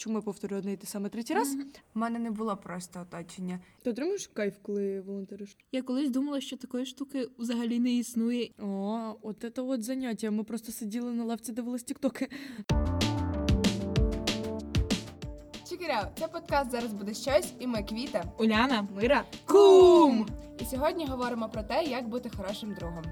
Чому я повторюю одне і те саме третій раз? У мене не було просто оточення. Ти отримуєш кайф, коли волонтериш? Я колись думала, що такої штуки взагалі не існує. О, от це от заняття. Ми просто сиділи на лавці, дивились тіктоки. Чекіряу, це подкаст зараз буде щось, і ми Квіта. Уляна, Мира. кум! І сьогодні говоримо про те, як бути хорошим другом.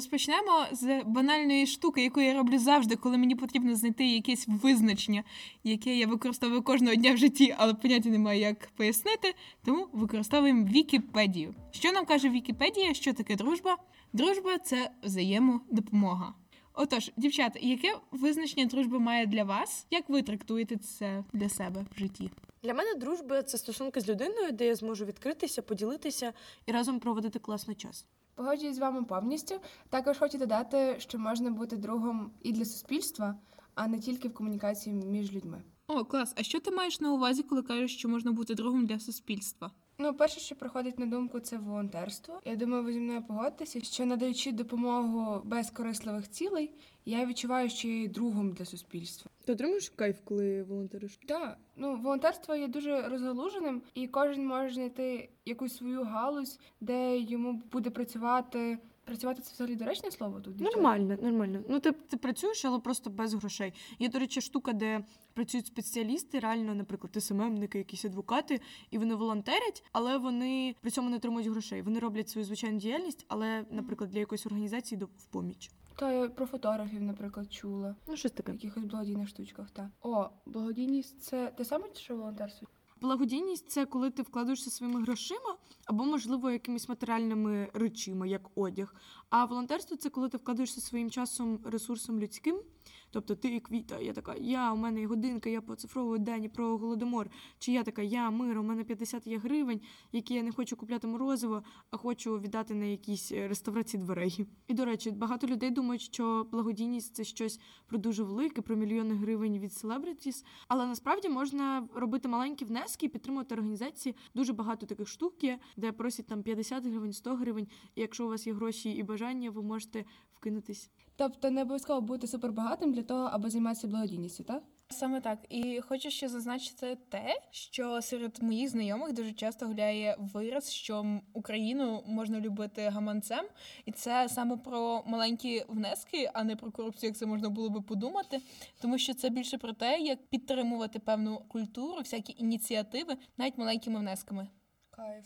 Розпочнемо з банальної штуки, яку я роблю завжди, коли мені потрібно знайти якесь визначення, яке я використовую кожного дня в житті, але поняття немає, як пояснити. Тому використовуємо Вікіпедію. Що нам каже Вікіпедія? Що таке дружба? Дружба це взаємодопомога. Отож, дівчата, яке визначення дружби має для вас? Як ви трактуєте це для себе в житті? Для мене дружба це стосунки з людиною, де я зможу відкритися, поділитися і разом проводити класний час. Погоджуюсь з вами повністю. Також хочу додати, що можна бути другом і для суспільства, а не тільки в комунікації між людьми. О, клас. А що ти маєш на увазі, коли кажеш, що можна бути другом для суспільства? Ну, перше, що приходить на думку, це волонтерство. Я думаю, ви зі мною погодитеся, що надаючи допомогу без корисливих цілей, я відчуваю, що я є другом для суспільства. Ти отримуєш кайф, коли волонтериш? Так, ну волонтерство є дуже розгалуженим, і кожен може знайти якусь свою галузь, де йому буде працювати. Працювати це взагалі доречне слово тут? Нормально, нормально. Ну ти, ти працюєш, але просто без грошей. Є, до речі, штука, де працюють спеціалісти, реально, наприклад, СММники, якісь адвокати, і вони волонтерять, але вони при цьому не отримують грошей. Вони роблять свою звичайну діяльність, але, наприклад, для якоїсь організації до в поміч. Та я про фотографів, наприклад, чула. Ну, щось В таке. якихось благодійних штучках, так. О, благодійність це те саме, що волонтерство? Благодійність це коли ти вкладаєшся своїми грошима або, можливо, якимись матеріальними речима, як одяг. А волонтерство це коли ти вкладаєшся своїм часом, ресурсом людським. Тобто ти квіта, я така, я, у мене годинка, я поцифровую дані про голодомор. Чи я така, я мир, у мене 50 є гривень, які я не хочу купляти морозиво, а хочу віддати на якісь е, реставрації дверей. І до речі, багато людей думають, що благодійність це щось про дуже велике, про мільйони гривень від селебритіс. Але насправді можна робити маленькі внески і підтримувати організації. Дуже багато таких штук є, де просять там 50 гривень, 100 гривень. І якщо у вас є гроші і бажання, ви можете вкинутись. Тобто не обов'язково бути супербагатим для того, аби займатися благодійністю, так? Саме так. І хочу ще зазначити те, що серед моїх знайомих дуже часто гуляє вираз, що Україну можна любити гаманцем, і це саме про маленькі внески, а не про корупцію, як це можна було би подумати. Тому що це більше про те, як підтримувати певну культуру, всякі ініціативи, навіть маленькими внесками. Кайф.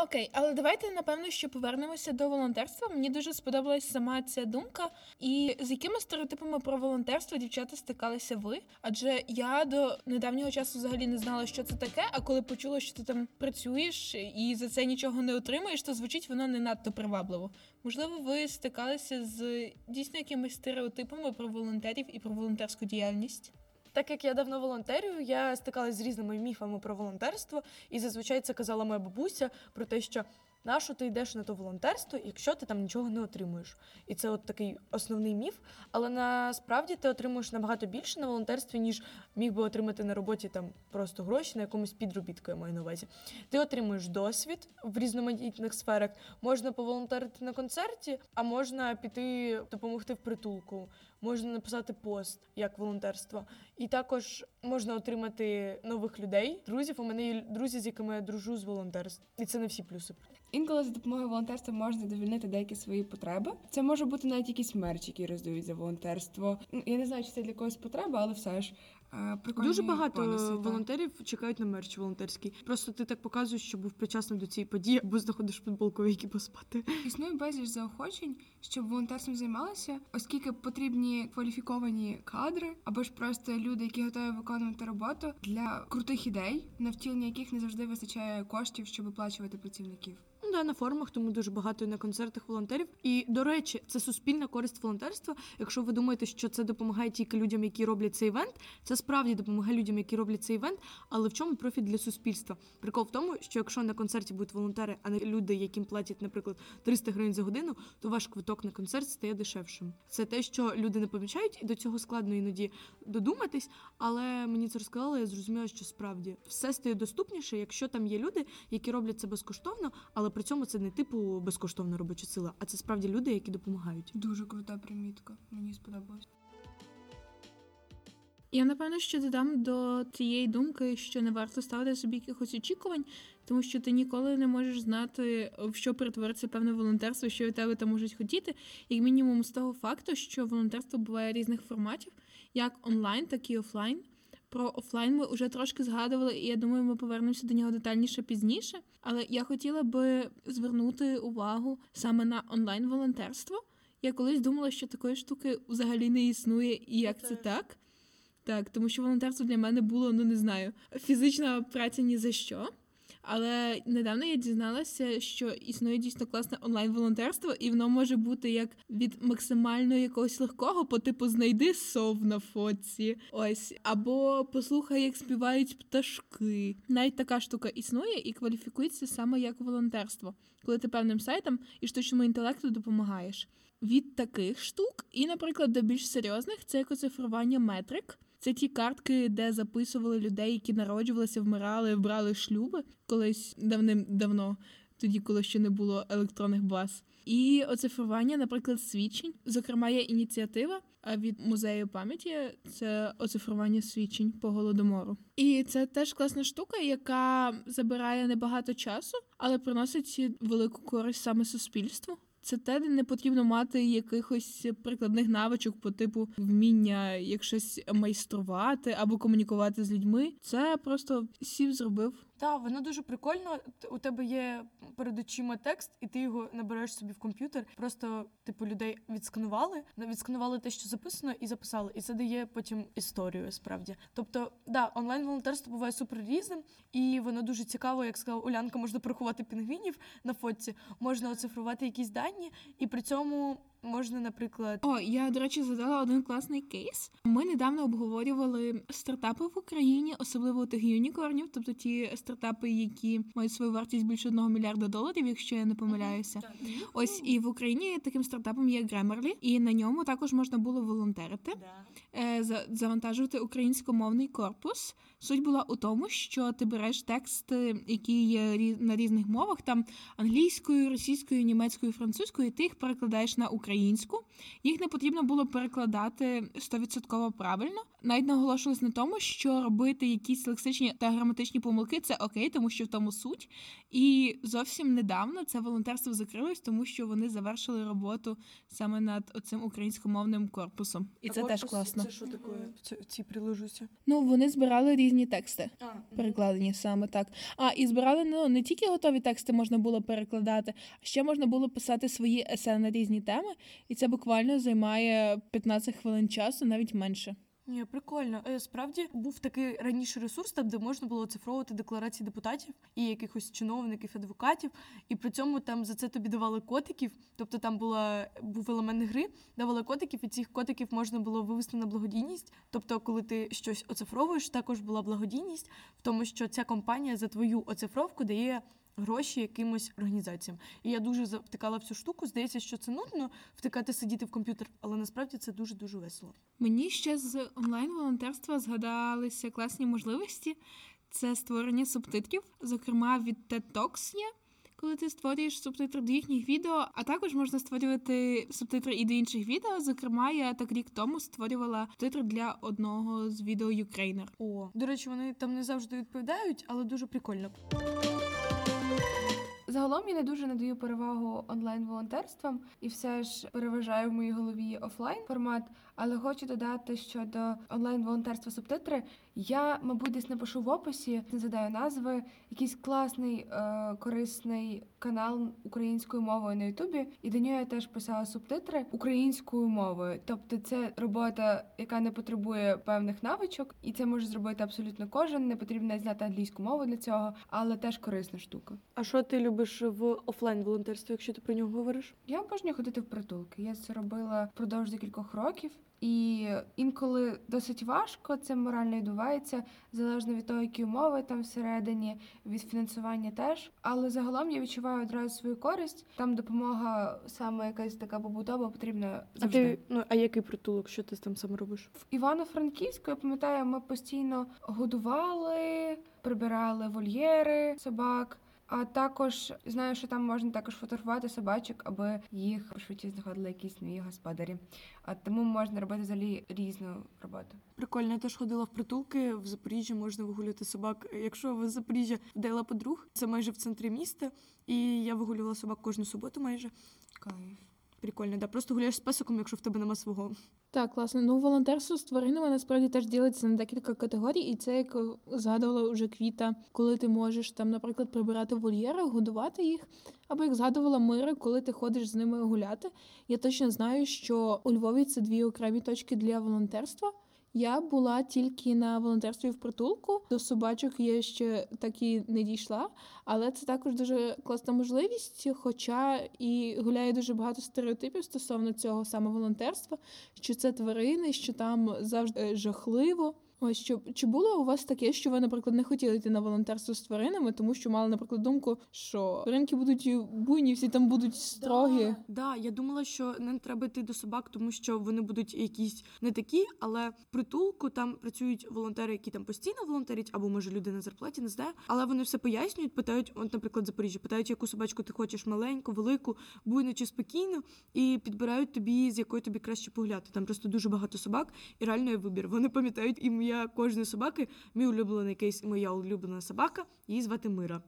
Окей, але давайте напевно, що повернемося до волонтерства. Мені дуже сподобалась сама ця думка. І з якими стереотипами про волонтерство дівчата стикалися ви? Адже я до недавнього часу взагалі не знала, що це таке. А коли почула, що ти там працюєш і за це нічого не отримуєш, то звучить воно не надто привабливо. Можливо, ви стикалися з дійсно якимись стереотипами про волонтерів і про волонтерську діяльність? Так як я давно волонтерю, я стикалась з різними міфами про волонтерство, і зазвичай це казала моя бабуся про те, що нащо ти йдеш на то волонтерство, якщо ти там нічого не отримуєш. І це от такий основний міф. Але насправді ти отримуєш набагато більше на волонтерстві, ніж міг би отримати на роботі там просто гроші на якомусь підробітку, я маю на увазі. Ти отримуєш досвід в різноманітних сферах. Можна поволонтерити на концерті, а можна піти допомогти в притулку можна написати пост як волонтерство. І також можна отримати нових людей, друзів. У мене є друзі, з якими я дружу з волонтерства. І це не всі плюси. Інколи за допомогою волонтерства можна довільнити деякі свої потреби. Це може бути навіть якийсь мерч, який роздають за волонтерство. Ну, Я не знаю, чи це для когось потреба, але все ж. Е, прикольні Дуже багато бонуси, так. волонтерів чекають на мерч волонтерський. Просто ти так показуєш, що був причасний до цієї події, або знаходиш футболку, в якій поспати. Існує безліч заохочень, щоб волонтерством займалися, оскільки потрібні кваліфіковані кадри, або ж просто люди, які готові виконувати роботу для крутих ідей, на втілення яких не завжди вистачає коштів, щоб оплачувати працівників. Да, на форумах, тому дуже багато на концертах волонтерів. І до речі, це суспільна користь волонтерства. Якщо ви думаєте, що це допомагає тільки людям, які роблять цей івент, це справді допомагає людям, які роблять цей івент. Але в чому профіт для суспільства? Прикол в тому, що якщо на концерті будуть волонтери, а не люди, яким платять, наприклад, 300 гривень за годину, то ваш квиток на концерт стає дешевшим. Це те, що люди не помічають, і до цього складно іноді додуматись. Але мені це розказали, я зрозуміла, що справді все стає доступніше, якщо там є люди, які роблять це безкоштовно, але при при цьому це не типу безкоштовна робоча сила, а це справді люди, які допомагають. Дуже крута примітка. Мені сподобалось. Я напевно ще додам до тієї думки, що не варто ставити собі якихось очікувань, тому що ти ніколи не можеш знати, в що перетвориться певне волонтерство, що від тебе там можуть хотіти, як мінімум з того факту, що волонтерство буває різних форматів, як онлайн, так і офлайн. Про офлайн ми вже трошки згадували, і я думаю, ми повернемося до нього детальніше пізніше. Але я хотіла би звернути увагу саме на онлайн волонтерство. Я колись думала, що такої штуки взагалі не існує, і як це це так. Так, тому що волонтерство для мене було, ну не знаю, фізична праця ні за що. Але недавно я дізналася, що існує дійсно класне онлайн-волонтерство, і воно може бути як від максимально якогось легкого, по типу знайди сов на фоці, ось, або послухай, як співають пташки. Навіть така штука існує і кваліфікується саме як волонтерство, коли ти певним сайтам і штучному інтелекту допомагаєш. Від таких штук, і, наприклад, до більш серйозних це як оцифрування метрик. Це ті картки, де записували людей, які народжувалися, вмирали, брали шлюби колись давним-давно, тоді, коли ще не було електронних баз. І оцифрування, наприклад, свідчень. Зокрема, є ініціатива від музею пам'яті це оцифрування свідчень по голодомору. І це теж класна штука, яка забирає небагато часу, але приносить велику користь саме суспільству. Це те, де не потрібно мати якихось прикладних навичок по типу вміння як щось майструвати або комунікувати з людьми. Це просто сів зробив. Так, воно дуже прикольно. У тебе є перед очима текст, і ти його набереш собі в комп'ютер. Просто, типу, людей відсканували, відсканували те, що записано, і записали. І це дає потім історію, справді. Тобто, да, онлайн волонтерство буває супер різним, і воно дуже цікаво, як сказала Улянка, можна порахувати пінгвінів на фотці, можна оцифрувати якісь дані, і при цьому можна, наприклад, О, я до речі згадала один класний кейс. Ми недавно обговорювали стартапи в Україні, особливо тих юнікорнів, тобто ті стартапи, які мають свою вартість більше одного мільярда доларів, якщо я не помиляюся. Ось і в Україні таким стартапом є Grammarly, і на ньому також можна було волонтерити, е, завантажувати українськомовний корпус. Суть була у тому, що ти береш текст, е, який є на різних мовах, там англійською, російською, німецькою, французькою, і ти їх перекладаєш на українську. Їх не потрібно було перекладати 100% правильно. Навіть наголошувалось на тому, що робити якісь лексичні та граматичні помилки це окей, тому що в тому суть. І зовсім недавно це волонтерство закрилось, тому що вони завершили роботу саме над оцим українськомовним корпусом. І це теж класно. Це що таке ці- приложуся? Ну вони збирали різні тексти. Перекладені саме так. А і збирали ну, не тільки готові тексти можна було перекладати, а ще можна було писати свої есе на різні теми, і це буквально займає 15 хвилин часу, навіть менше. Ні, прикольно. Е, Справді був такий раніше ресурс, там де можна було оцифровувати декларації депутатів і якихось чиновників, адвокатів, і при цьому там за це тобі давали котиків. Тобто там була був елемент гри, давали котиків, і цих котиків можна було вивести на благодійність. Тобто, коли ти щось оцифровуєш, також була благодійність в тому, що ця компанія за твою оцифровку дає. Гроші якимось організаціям. І я дуже завтикала в цю штуку. Здається, що це нудно втикати сидіти в комп'ютер, але насправді це дуже дуже весело. Мені ще з онлайн-волонтерства згадалися класні можливості. Це створення субтитрів, зокрема від TED Talks є. Коли ти створюєш субтитри до їхніх відео, а також можна створювати субтитри і до інших відео. Зокрема, я так рік тому створювала субтитри для одного з відео Ukrainer. О, до речі, вони там не завжди відповідають, але дуже прикольно. Загалом я не дуже надаю перевагу онлайн волонтерствам і все ж переважаю в моїй голові офлайн формат. Але хочу додати, що до онлайн волонтерства субтитри я, мабуть, десь напишу в описі, не згадаю назви, якийсь класний е, корисний канал українською мовою на Ютубі, і до нього я теж писала субтитри українською мовою. Тобто, це робота, яка не потребує певних навичок, і це може зробити абсолютно кожен. Не потрібно знати англійську мову для цього, але теж корисна штука. А що ти любиш в офлайн волонтерстві, якщо ти про нього говориш? Я обожнюю ходити в притулки. Я це робила впродовж декількох років, і інколи досить важко це морально відбувається, залежно від того, які умови там всередині, від фінансування теж. Але загалом я відчуваю одразу свою користь. Там допомога саме якась така побутова потрібна А ти ну а який притулок? Що ти там саме робиш? В Івано-Франківську, я пам'ятаю, ми постійно годували, прибирали вольєри собак. А також знаю, що там можна також фотографувати собачок, аби їх швидше знаходили якісь нові господарі. А тому можна робити взагалі різну роботу. Прикольно, я теж ходила в притулки в Запоріжжі, можна вигулювати собак. Якщо ви з Запоріжжя вдала подруг, це майже в центрі міста, і я вигулювала собак кожну суботу майже. Кайф. Прикольно, да. Просто гуляєш з песиком, якщо в тебе нема свого. Так, класно. Ну, волонтерство з тваринами насправді теж ділиться на декілька категорій, і це як згадувала вже квіта, коли ти можеш там, наприклад, прибирати вольєри, годувати їх, або як згадувала Мира, коли ти ходиш з ними гуляти. Я точно знаю, що у Львові це дві окремі точки для волонтерства. Я була тільки на волонтерстві в притулку. До собачок я ще так і не дійшла, але це також дуже класна можливість, хоча і гуляє дуже багато стереотипів стосовно цього саме волонтерства, що це тварини, що там завжди е, жахливо. Ось що чи було у вас таке, що ви, наприклад, не хотіли йти на волонтерство з тваринами, тому що мали, наприклад, думку, що тваринки будуть буйні, всі там будуть строгі. Да, да, я думала, що не треба йти до собак, тому що вони будуть якісь не такі, але в притулку там працюють волонтери, які там постійно волонтерять, або може люди на зарплаті, не знаю. Але вони все пояснюють, питають, от, наприклад, Запоріжжя, питають, яку собачку ти хочеш, маленьку, велику, буйну чи спокійну, і підбирають тобі, з якою тобі краще погуляти. Там просто дуже багато собак, і реально є вибір. Вони пам'ятають ім'я кожної собаки. Мій улюблений кейс, моя улюблена собака, її звати Мира.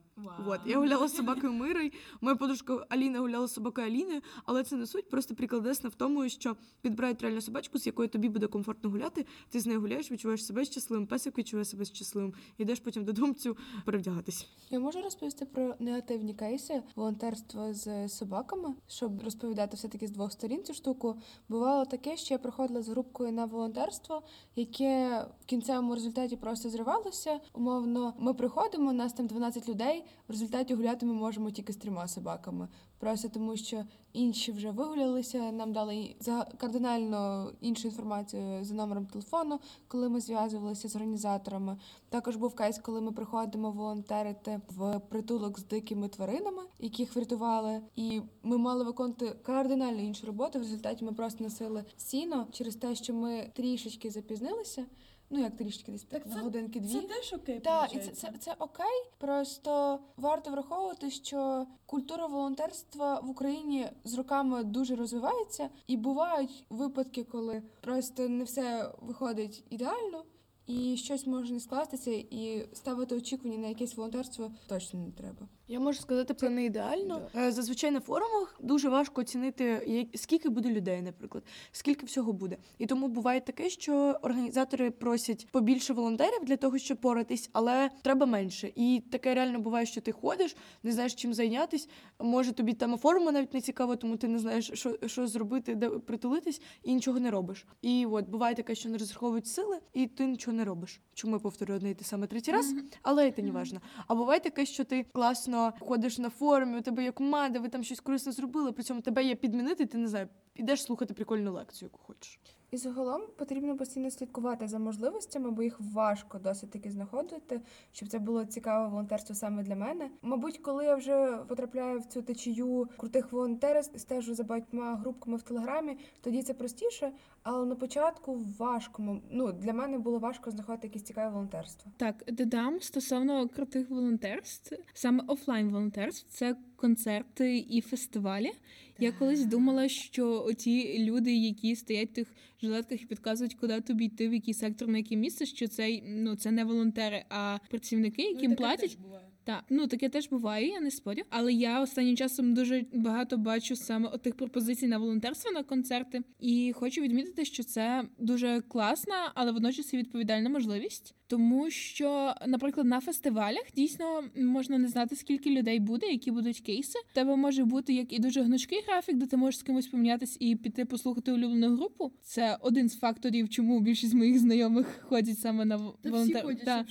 От, я гуляла з собакою Мирою, моя подружка Аліна гуляла з собакою Аліною, але це не суть, просто прикладесна в тому, що підбирають реальну собачку, з якою тобі буде комфортно гуляти. Ти з нею гуляєш, відчуваєш себе щасливим, песик відчуває себе щасливим, ідеш потім додому цю перевдягатись. Я можу розповісти про негативні кейси волонтерства з собаками, щоб розповідати все-таки з двох сторін цю штуку. Бувало таке, що я приходила з групкою на волонтерство, яке в кінцевому результаті просто зривалося. Умовно, ми приходимо, нас там 12 людей. В результаті гуляти ми можемо тільки з трьома собаками. Просто тому, що інші вже вигулялися, нам дали кардинально іншу інформацію за номером телефону, коли ми зв'язувалися з організаторами. Також був кейс, коли ми приходимо волонтерити в притулок з дикими тваринами, яких врятували, і ми мали виконувати кардинально іншу роботу. В результаті ми просто носили сіно через те, що ми трішечки запізнилися. Ну як трішки десь на годинки дві. теж окей. Так, і це, це, це окей. Просто варто враховувати, що культура волонтерства в Україні з роками дуже розвивається, і бувають випадки, коли просто не все виходить ідеально, і щось може не скластися, і ставити очікування на якесь волонтерство точно не треба. Я можу сказати про не ідеально. Е, Зазвичай на форумах дуже важко оцінити, скільки буде людей, наприклад, скільки всього буде. І тому буває таке, що організатори просять побільше волонтерів для того, щоб поратись, але треба менше. І таке реально буває, що ти ходиш, не знаєш чим зайнятись. Може, тобі тема форуму навіть не цікава, тому ти не знаєш, що, що зробити, де притулитись, і нічого не робиш. І от буває таке, що не розраховують сили, і ти нічого не робиш. Чому я повторюю одне і те саме третій раз? але це не важно. А буває таке, що ти класно ходиш на форумі, у тебе є команда, ви там щось корисне зробили, при цьому тебе є підмінити, ти не знаю, ідеш слухати прикольну лекцію, яку хочеш. І загалом потрібно постійно слідкувати за можливостями, бо їх важко досить таки знаходити, щоб це було цікаве волонтерство саме для мене. Мабуть, коли я вже потрапляю в цю течію крутих волонтерів, стежу за багатьма групками в телеграмі, тоді це простіше. Але на початку важко. Ну для мене було важко знаходити якісь цікаве волонтерство. Так, додам стосовно крутих волонтерств, саме офлайн волонтерств, це концерти і фестивалі. Я колись думала, що ті люди, які стоять в тих жилетках і підказують, куди тобі йти, в який сектор, на яке місце, що це ну це не волонтери, а працівники, яким платять. Так, ну таке теж буває, я не спорю. Але я останнім часом дуже багато бачу саме отих пропозицій на волонтерство на концерти. І хочу відмітити, що це дуже класна, але водночас і відповідальна можливість. Тому що, наприклад, на фестивалях дійсно можна не знати, скільки людей буде, які будуть кейси. У тебе може бути як і дуже гнучкий графік, де ти можеш з кимось помінятись і піти послухати улюблену групу. Це один з факторів, чому більшість моїх знайомих ходять саме на волонтер. Та.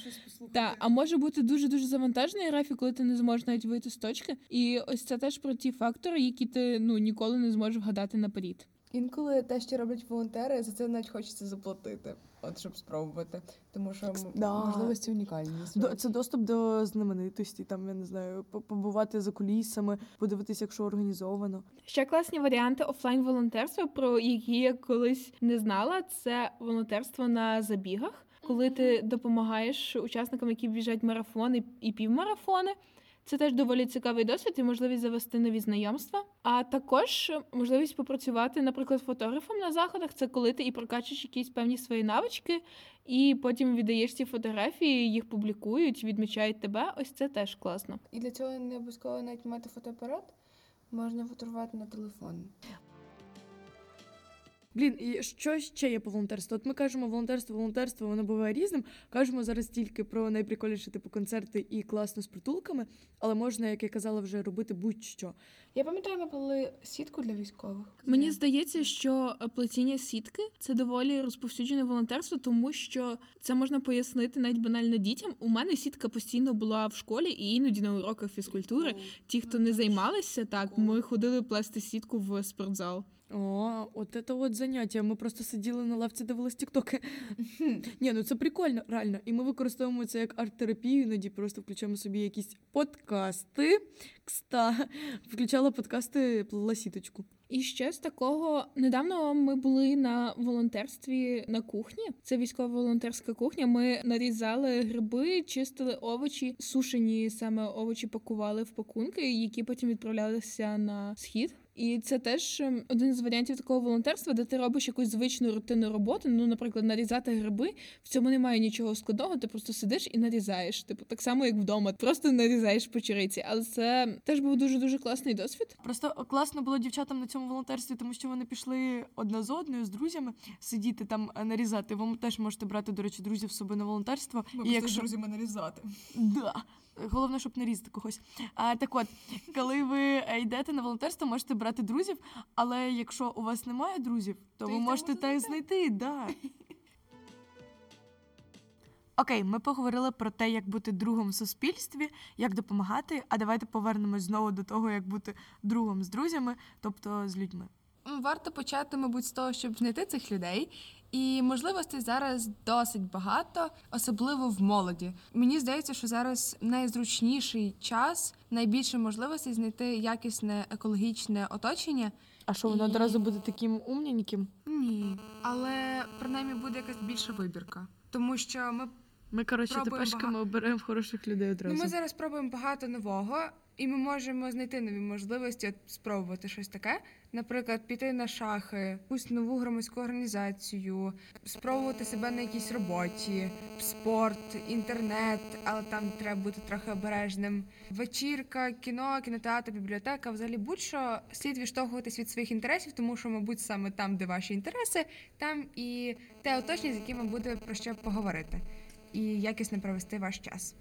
Так, а може бути дуже дуже завантажений графік, коли ти не зможеш навіть вийти з точки. І ось це теж про ті фактори, які ти ну ніколи не зможеш вгадати наперед. Інколи те, що роблять волонтери, за це навіть хочеться заплатити, от щоб спробувати. Тому що Да. можливості унікальні. До- Це доступ до знаменитості, там я не знаю, побувати за кулісами, подивитися, якщо організовано. Ще класні варіанти офлайн волонтерства, про які я колись не знала. Це волонтерство на забігах, коли ти допомагаєш учасникам, які біжать марафони і півмарафони. Це теж доволі цікавий досвід і можливість завести нові знайомства. А також можливість попрацювати, наприклад, фотографом на заходах. Це коли ти і прокачуєш якісь певні свої навички, і потім віддаєш ці фотографії, їх публікують, відмічають тебе. Ось це теж класно. І для цього не обов'язково навіть мати фотоапарат, можна фотографувати на телефон. Блін, і що ще є по волонтерству? От ми кажемо волонтерство, волонтерство, воно буває різним. Кажемо зараз тільки про найприкольніші типу концерти і класно з притулками, але можна, як я казала, вже робити будь-що. Я пам'ятаю, ми плели сітку для військових. Мені здається, що плетіння сітки це доволі розповсюджене волонтерство, тому що це можна пояснити навіть банально дітям. У мене сітка постійно була в школі і іноді на уроках фізкультури. Ті, хто не займалися, так ми ходили плести сітку в спортзал. О, от це от заняття. Ми просто сиділи на лавці, дивились тіктоки. Ні, ну це прикольно, реально. І ми використовуємо це як арт-терапію, іноді просто включаємо собі якісь подкасти. Кста, включала подкасти, плела сіточку. І ще з такого недавно ми були на волонтерстві на кухні. Це військова волонтерська кухня. Ми нарізали гриби, чистили овочі, сушені саме овочі пакували в пакунки, які потім відправлялися на схід. І це теж ем, один з варіантів такого волонтерства, де ти робиш якусь звичну рутинну роботу. Ну, наприклад, нарізати гриби. В цьому немає нічого складного. Ти просто сидиш і нарізаєш. Типу, так само, як вдома, просто нарізаєш по чириці. Але це теж був дуже дуже класний досвід. Просто класно було дівчатам на цьому волонтерстві, тому що вони пішли одна з одною з друзями сидіти там е, нарізати. Ви теж можете брати, до речі, друзів з собою на волонтерство. і якщо... друзями нарізати. Да. Головне, щоб не різати когось. А, так от, коли ви е, йдете на волонтерство, можете брати друзів, але якщо у вас немає друзів, то, То ви можете та й знайти. Да. Окей, ми поговорили про те, як бути другом в суспільстві, як допомагати. А давайте повернемось знову до того, як бути другом з друзями, тобто з людьми. Варто почати, мабуть, з того, щоб знайти цих людей. І можливостей зараз досить багато, особливо в молоді. Мені здається, що зараз найзручніший час, найбільше можливостей знайти якісне екологічне оточення. А що воно І- одразу буде таким умненьким? Ні, але принаймні буде якась більша вибірка, тому що ми Ми, коротше, Пробуємо тепер оберемо хороших людей Ну, одразу. ми зараз пробуємо багато нового, і ми можемо знайти нові можливості от, спробувати щось таке. Наприклад, піти на шахи, якусь нову громадську організацію, спробувати себе на якійсь роботі, спорт, інтернет, але там треба бути трохи обережним. Вечірка, кіно, кінотеатр, бібліотека. Взагалі будь-що слід відштовхуватись від своїх інтересів, тому що, мабуть, саме там, де ваші інтереси, там і те оточення, з яким буде про що поговорити, і якісно провести ваш час.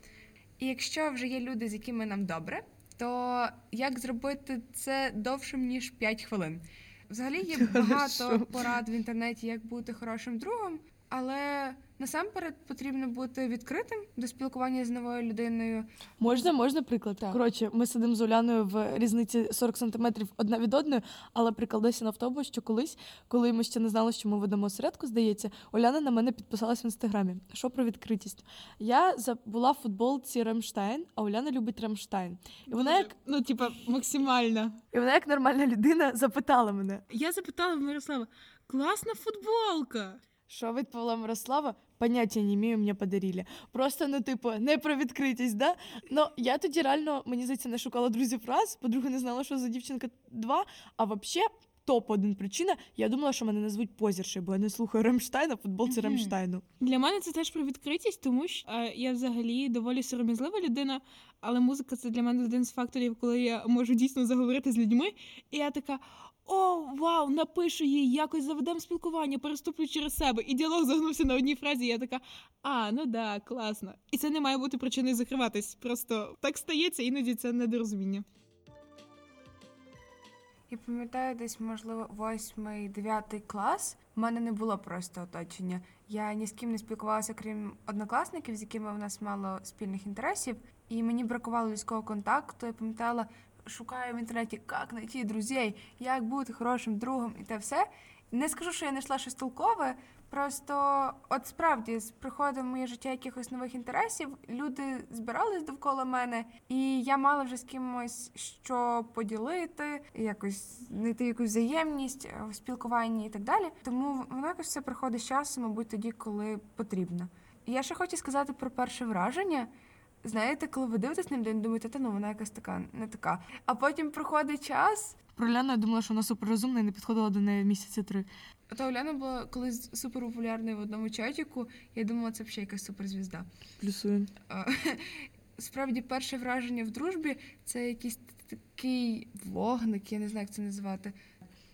І якщо вже є люди, з якими нам добре, то як зробити це довшим ніж 5 хвилин? Взагалі є багато порад в інтернеті, як бути хорошим другом, але насамперед потрібно бути відкритим до спілкування з новою людиною. Можна, можна приклад. Так. Коротше, ми сидимо з Уляною в різниці 40 сантиметрів одна від одної, але прикладайся на тому, що колись, коли ми ще не знали, що ми ведемо осередку, здається, Уляна на мене підписалась в інстаграмі. Що про відкритість? Я за- була в футболці Ремштайн, а Уляна любить Ремштайн. І вона як ну, типа, максимально. і вона, як нормальна людина, запитала мене, Я запитала Мирослава: класна футболка. Що відповіла Мирослава? Поняття не маю, мені подарили. Просто, ну, типу, не про відкритість, да? Ну, я тоді реально, мені здається, не шукала друзів раз, по-друге, не знала, що за дівчинка два, а взагалі. Топ один причина. Я думала, що мене назвуть позіршею, бо я не слухаю Ремштайна, футболці Мгм. Ремштайну. Для мене це теж про відкритість, тому що е, я взагалі доволі сором'язлива людина, але музика це для мене один з факторів, коли я можу дійсно заговорити з людьми. І я така: о, вау, напишу їй, якось заведемо спілкування, переступлю через себе. І діалог загнувся на одній фразі. Я така, а, ну да, класно. І це не має бути причиною закриватись. Просто так стається, іноді це недорозуміння. Я пам'ятаю, десь, можливо, восьмий, дев'ятий клас. У мене не було просто оточення. Я ні з ким не спілкувалася, крім однокласників, з якими в нас мало спільних інтересів, і мені бракувало людського контакту. Я пам'ятала, шукаю в інтернеті, як знайти друзів, як бути хорошим другом і те все. Не скажу, що я знайшла щось толкове. Просто, от справді, з приходом в моє життя якихось нових інтересів, люди збирались довкола мене, і я мала вже з кимось що поділити, якось знайти якусь взаємність в спілкуванні і так далі. Тому воно якось все приходить з часом, мабуть, тоді, коли потрібно. Я ще хочу сказати про перше враження. Знаєте, коли ви дивитесь на людину, думаєте, та ну вона якась така, не така. А потім проходить час. Про Ляну я думала, що вона суперрозумна і не підходила до неї місяці три. Та Оляна була колись суперпопулярною в одному чатіку. Я думала, це взагалі якась суперзвізда. Плюсуємо. А, Справді, перше враження в дружбі це якийсь такий вогник, я не знаю, як це назвати.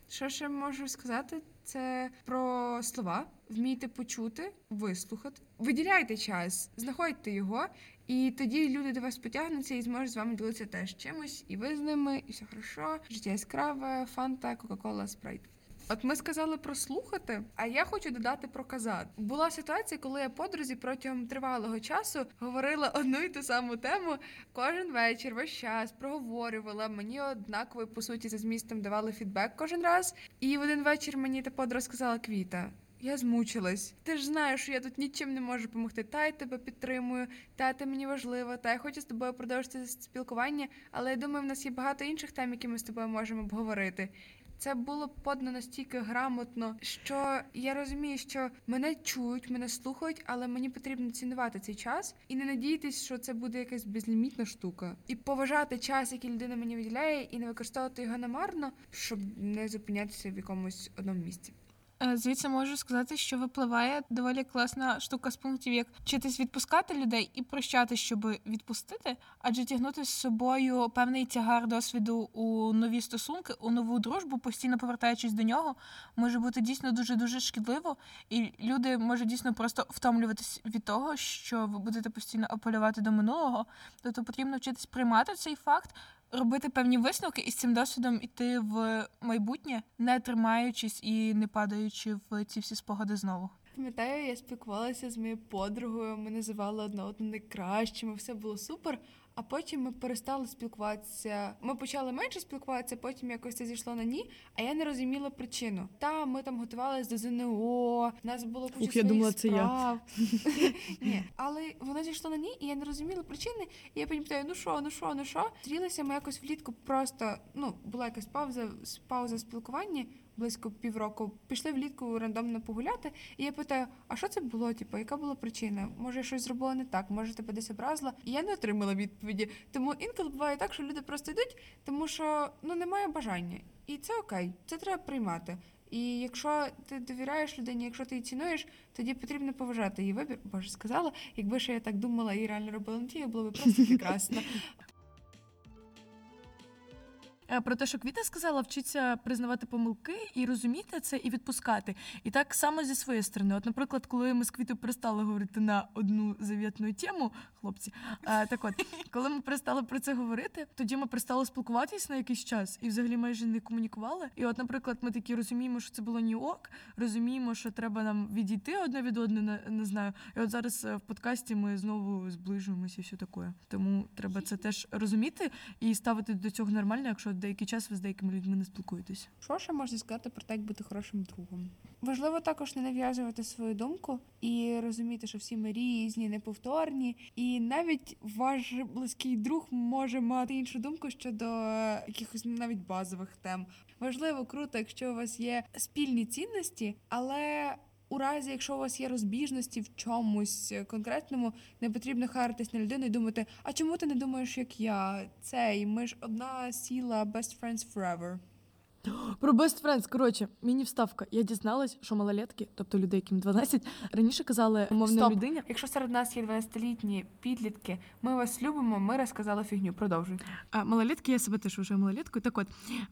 Що ще можу сказати? Це про слова. Вмійте почути, вислухати. Виділяйте час, знаходьте його, і тоді люди до вас потягнуться і зможуть з вами ділитися теж чимось, і ви з ними, і все хорошо. Життя яскраве, фанта, кока-кола, спрайт. От ми сказали про слухати, а я хочу додати про казати. Була ситуація, коли я подрузі протягом тривалого часу говорила одну і ту саму тему кожен вечір, весь час проговорювала. Мені однаково по суті за змістом давали фідбек кожен раз. І в один вечір мені та подруга сказала Квіта. Я змучилась. Ти ж знаєш, що я тут нічим не можу допомогти. Та я тебе підтримую, та ти мені важлива, та я хочу з тобою продовжити спілкування, але я думаю, в нас є багато інших тем, які ми з тобою можемо обговорити. Це було подано настільки грамотно, що я розумію, що мене чують, мене слухають, але мені потрібно цінувати цей час і не надіятись, що це буде якась безлімітна штука, і поважати час, який людина мені виділяє, і не використовувати його намарно, щоб не зупинятися в якомусь одному місці. Е, Звідси можу сказати, що випливає доволі класна штука з пунктів, як вчитись відпускати людей і прощати, щоб відпустити, адже тягнути з собою певний тягар досвіду у нові стосунки, у нову дружбу, постійно повертаючись до нього, може бути дійсно дуже дуже шкідливо, і люди можуть дійсно просто втомлюватись від того, що ви будете постійно апелювати до минулого. Тобто потрібно вчитись приймати цей факт, робити певні висновки і з цим досвідом іти в майбутнє, не тримаючись і не падаючи в ці всі спогади знову. Пам'ятаю, я спілкувалася з моєю подругою, ми називали одне одну найкращими, все було супер. А потім ми перестали спілкуватися. Ми почали менше спілкуватися, потім якось це зійшло на ні, а я не розуміла причину. Та ми там готувалися до ЗНО, нас було куча Ух, я думала, це я. Ні, але воно зійшло на ні, і я не розуміла причини. І я потім питаю, ну що, ну що, ну що? Зустрілися ми якось влітку просто, ну, була якась пауза, пауза в спілкуванні, близько півроку. Пішли влітку рандомно погуляти, і я питаю, а що це було? Типу, яка була причина? Може, я щось зробила не так, може тебе десь образила? І я не отримала відповіді. Тому інколи буває так, що люди просто йдуть, тому що ну немає бажання. І це окей, це треба приймати. І якщо ти довіряєш людині, якщо ти її цінуєш, тоді потрібно поважати її вибір. Боже, сказала, якби ще я так думала і реально робила на ті, було б просто прекрасно. Е, Про те, що Квіта сказала, вчиться признавати помилки і розуміти це і відпускати. І так само зі своєї сторони. От, наприклад, коли ми з Квітою перестали говорити на одну завітну тему, хлопці, е, так от, коли ми перестали про це говорити, тоді ми перестали спілкуватись на якийсь час і взагалі майже не комунікували. І от, наприклад, ми такі розуміємо, що це було ні ок, розуміємо, що треба нам відійти одне від одного, не, знаю. І от зараз е, в подкасті ми знову зближуємося і все таке. Тому треба це теж розуміти і ставити до цього нормально, якщо деякий час ви з деякими людьми не спілкуєтесь. Що ще можна сказати про те, як бути хорошим другом? Важливо також не нав'язувати свою думку і розуміти, що всі ми різні, неповторні, і навіть ваш близький друг може мати іншу думку щодо якихось навіть базових тем. Важливо, круто, якщо у вас є спільні цінності, але у разі, якщо у вас є розбіжності в чомусь конкретному, не потрібно харитись на людину і думати, а чому ти не думаєш, як я? Цей, ми ж одна сіла best friends forever. Про Best Friends, коротше, міні вставка. Я дізналась, що малолетки, тобто люди, яким 12, раніше казали умовно Стоп. людині. Якщо серед нас є 12-літні підлітки, ми вас любимо, ми розказали фігню. Продовжуй. А, малолетки, я себе теж вважаю малолеткою. Так от,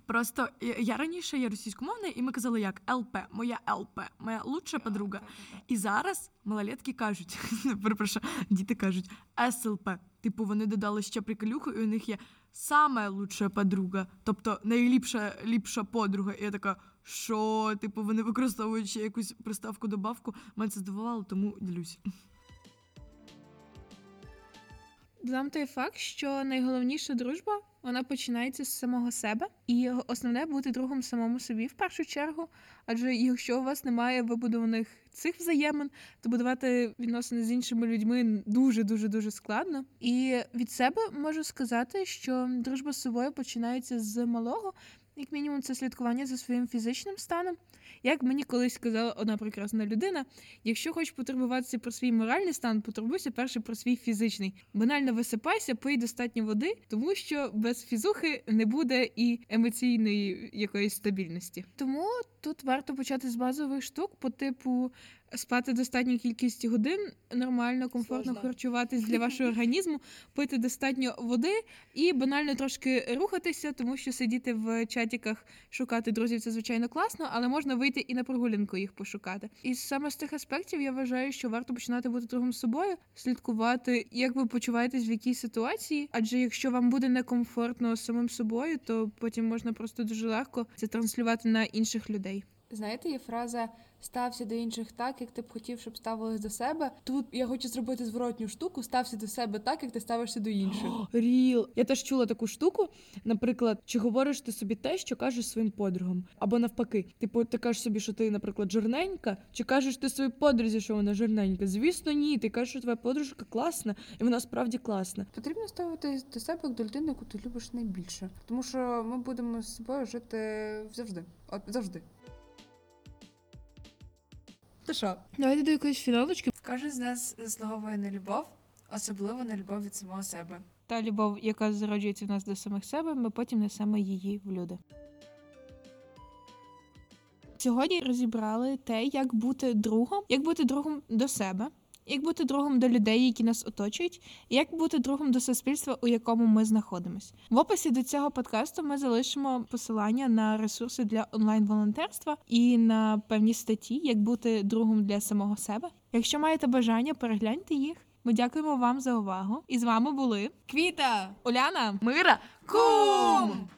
просто я, я раніше є російськомовна, і ми казали як ЛП, моя ЛП, моя лучша подруга. І зараз малолетки кажуть, перепрошую, діти кажуть СЛП. Типу, вони додали ще приколюху, і у них є саме лучша подруга, тобто найліпша ліпша подруга. І я така, що, типу, вони використовують ще якусь приставку добавку. Мене це здивувало, тому ділюсь. Додам той факт, що найголовніша дружба вона починається з самого себе, і основне бути другом самому собі в першу чергу. Адже якщо у вас немає вибудованих цих взаємин, то будувати відносини з іншими людьми дуже дуже дуже складно. І від себе можу сказати, що дружба з собою починається з малого. Як мінімум, це слідкування за своїм фізичним станом. Як мені колись сказала одна прекрасна людина, якщо хочеш потурбуватися про свій моральний стан, потурбуйся перше про свій фізичний. Банально висипайся, пий достатньо води, тому що без фізухи не буде і емоційної якоїсь стабільності. Тому тут варто почати з базових штук по типу спати достатню кількість годин, нормально, комфортно Сложно. харчуватись для вашого організму, пити достатньо води і банально трошки рухатися, тому що сидіти в чатіках, шукати друзів це звичайно класно, але можна вийти і на прогулянку їх пошукати. І саме з тих аспектів я вважаю, що варто починати бути другом собою, слідкувати, як ви почуваєтесь в якій ситуації. Адже якщо вам буде некомфортно з самим собою, то потім можна просто дуже легко це транслювати на інших людей. Знаєте, є фраза стався до інших так, як ти б хотів, щоб ставились до себе. Тут я хочу зробити зворотню штуку, стався до себе так, як ти ставишся до інших. Ріл. Я теж чула таку штуку. Наприклад, чи говориш ти собі те, що кажеш своїм подругам, або навпаки, типу, ти кажеш собі, що ти, наприклад, жирненька, чи кажеш ти своїй подрузі, що вона жирненька? Звісно, ні. Ти кажеш, що твоя подружка класна, і вона справді класна. Потрібно ставитись до себе як до людини, яку ти любиш найбільше. Тому що ми будемо з собою жити завжди. От завжди. Та що? Давайте до якоїсь фіналочки. Кожен з нас заслуговує на любов, особливо на любов від самого себе. Та любов, яка зароджується в нас до самих себе, ми потім несемо її в люди. Сьогодні розібрали те, як бути другом, як бути другом до себе, як бути другом до людей, які нас оточують, і як бути другом до суспільства, у якому ми знаходимось. В описі до цього подкасту ми залишимо посилання на ресурси для онлайн-волонтерства і на певні статті, як бути другом для самого себе. Якщо маєте бажання, перегляньте їх. Ми дякуємо вам за увагу. І з вами були Квіта! Уляна, Мира! Кум!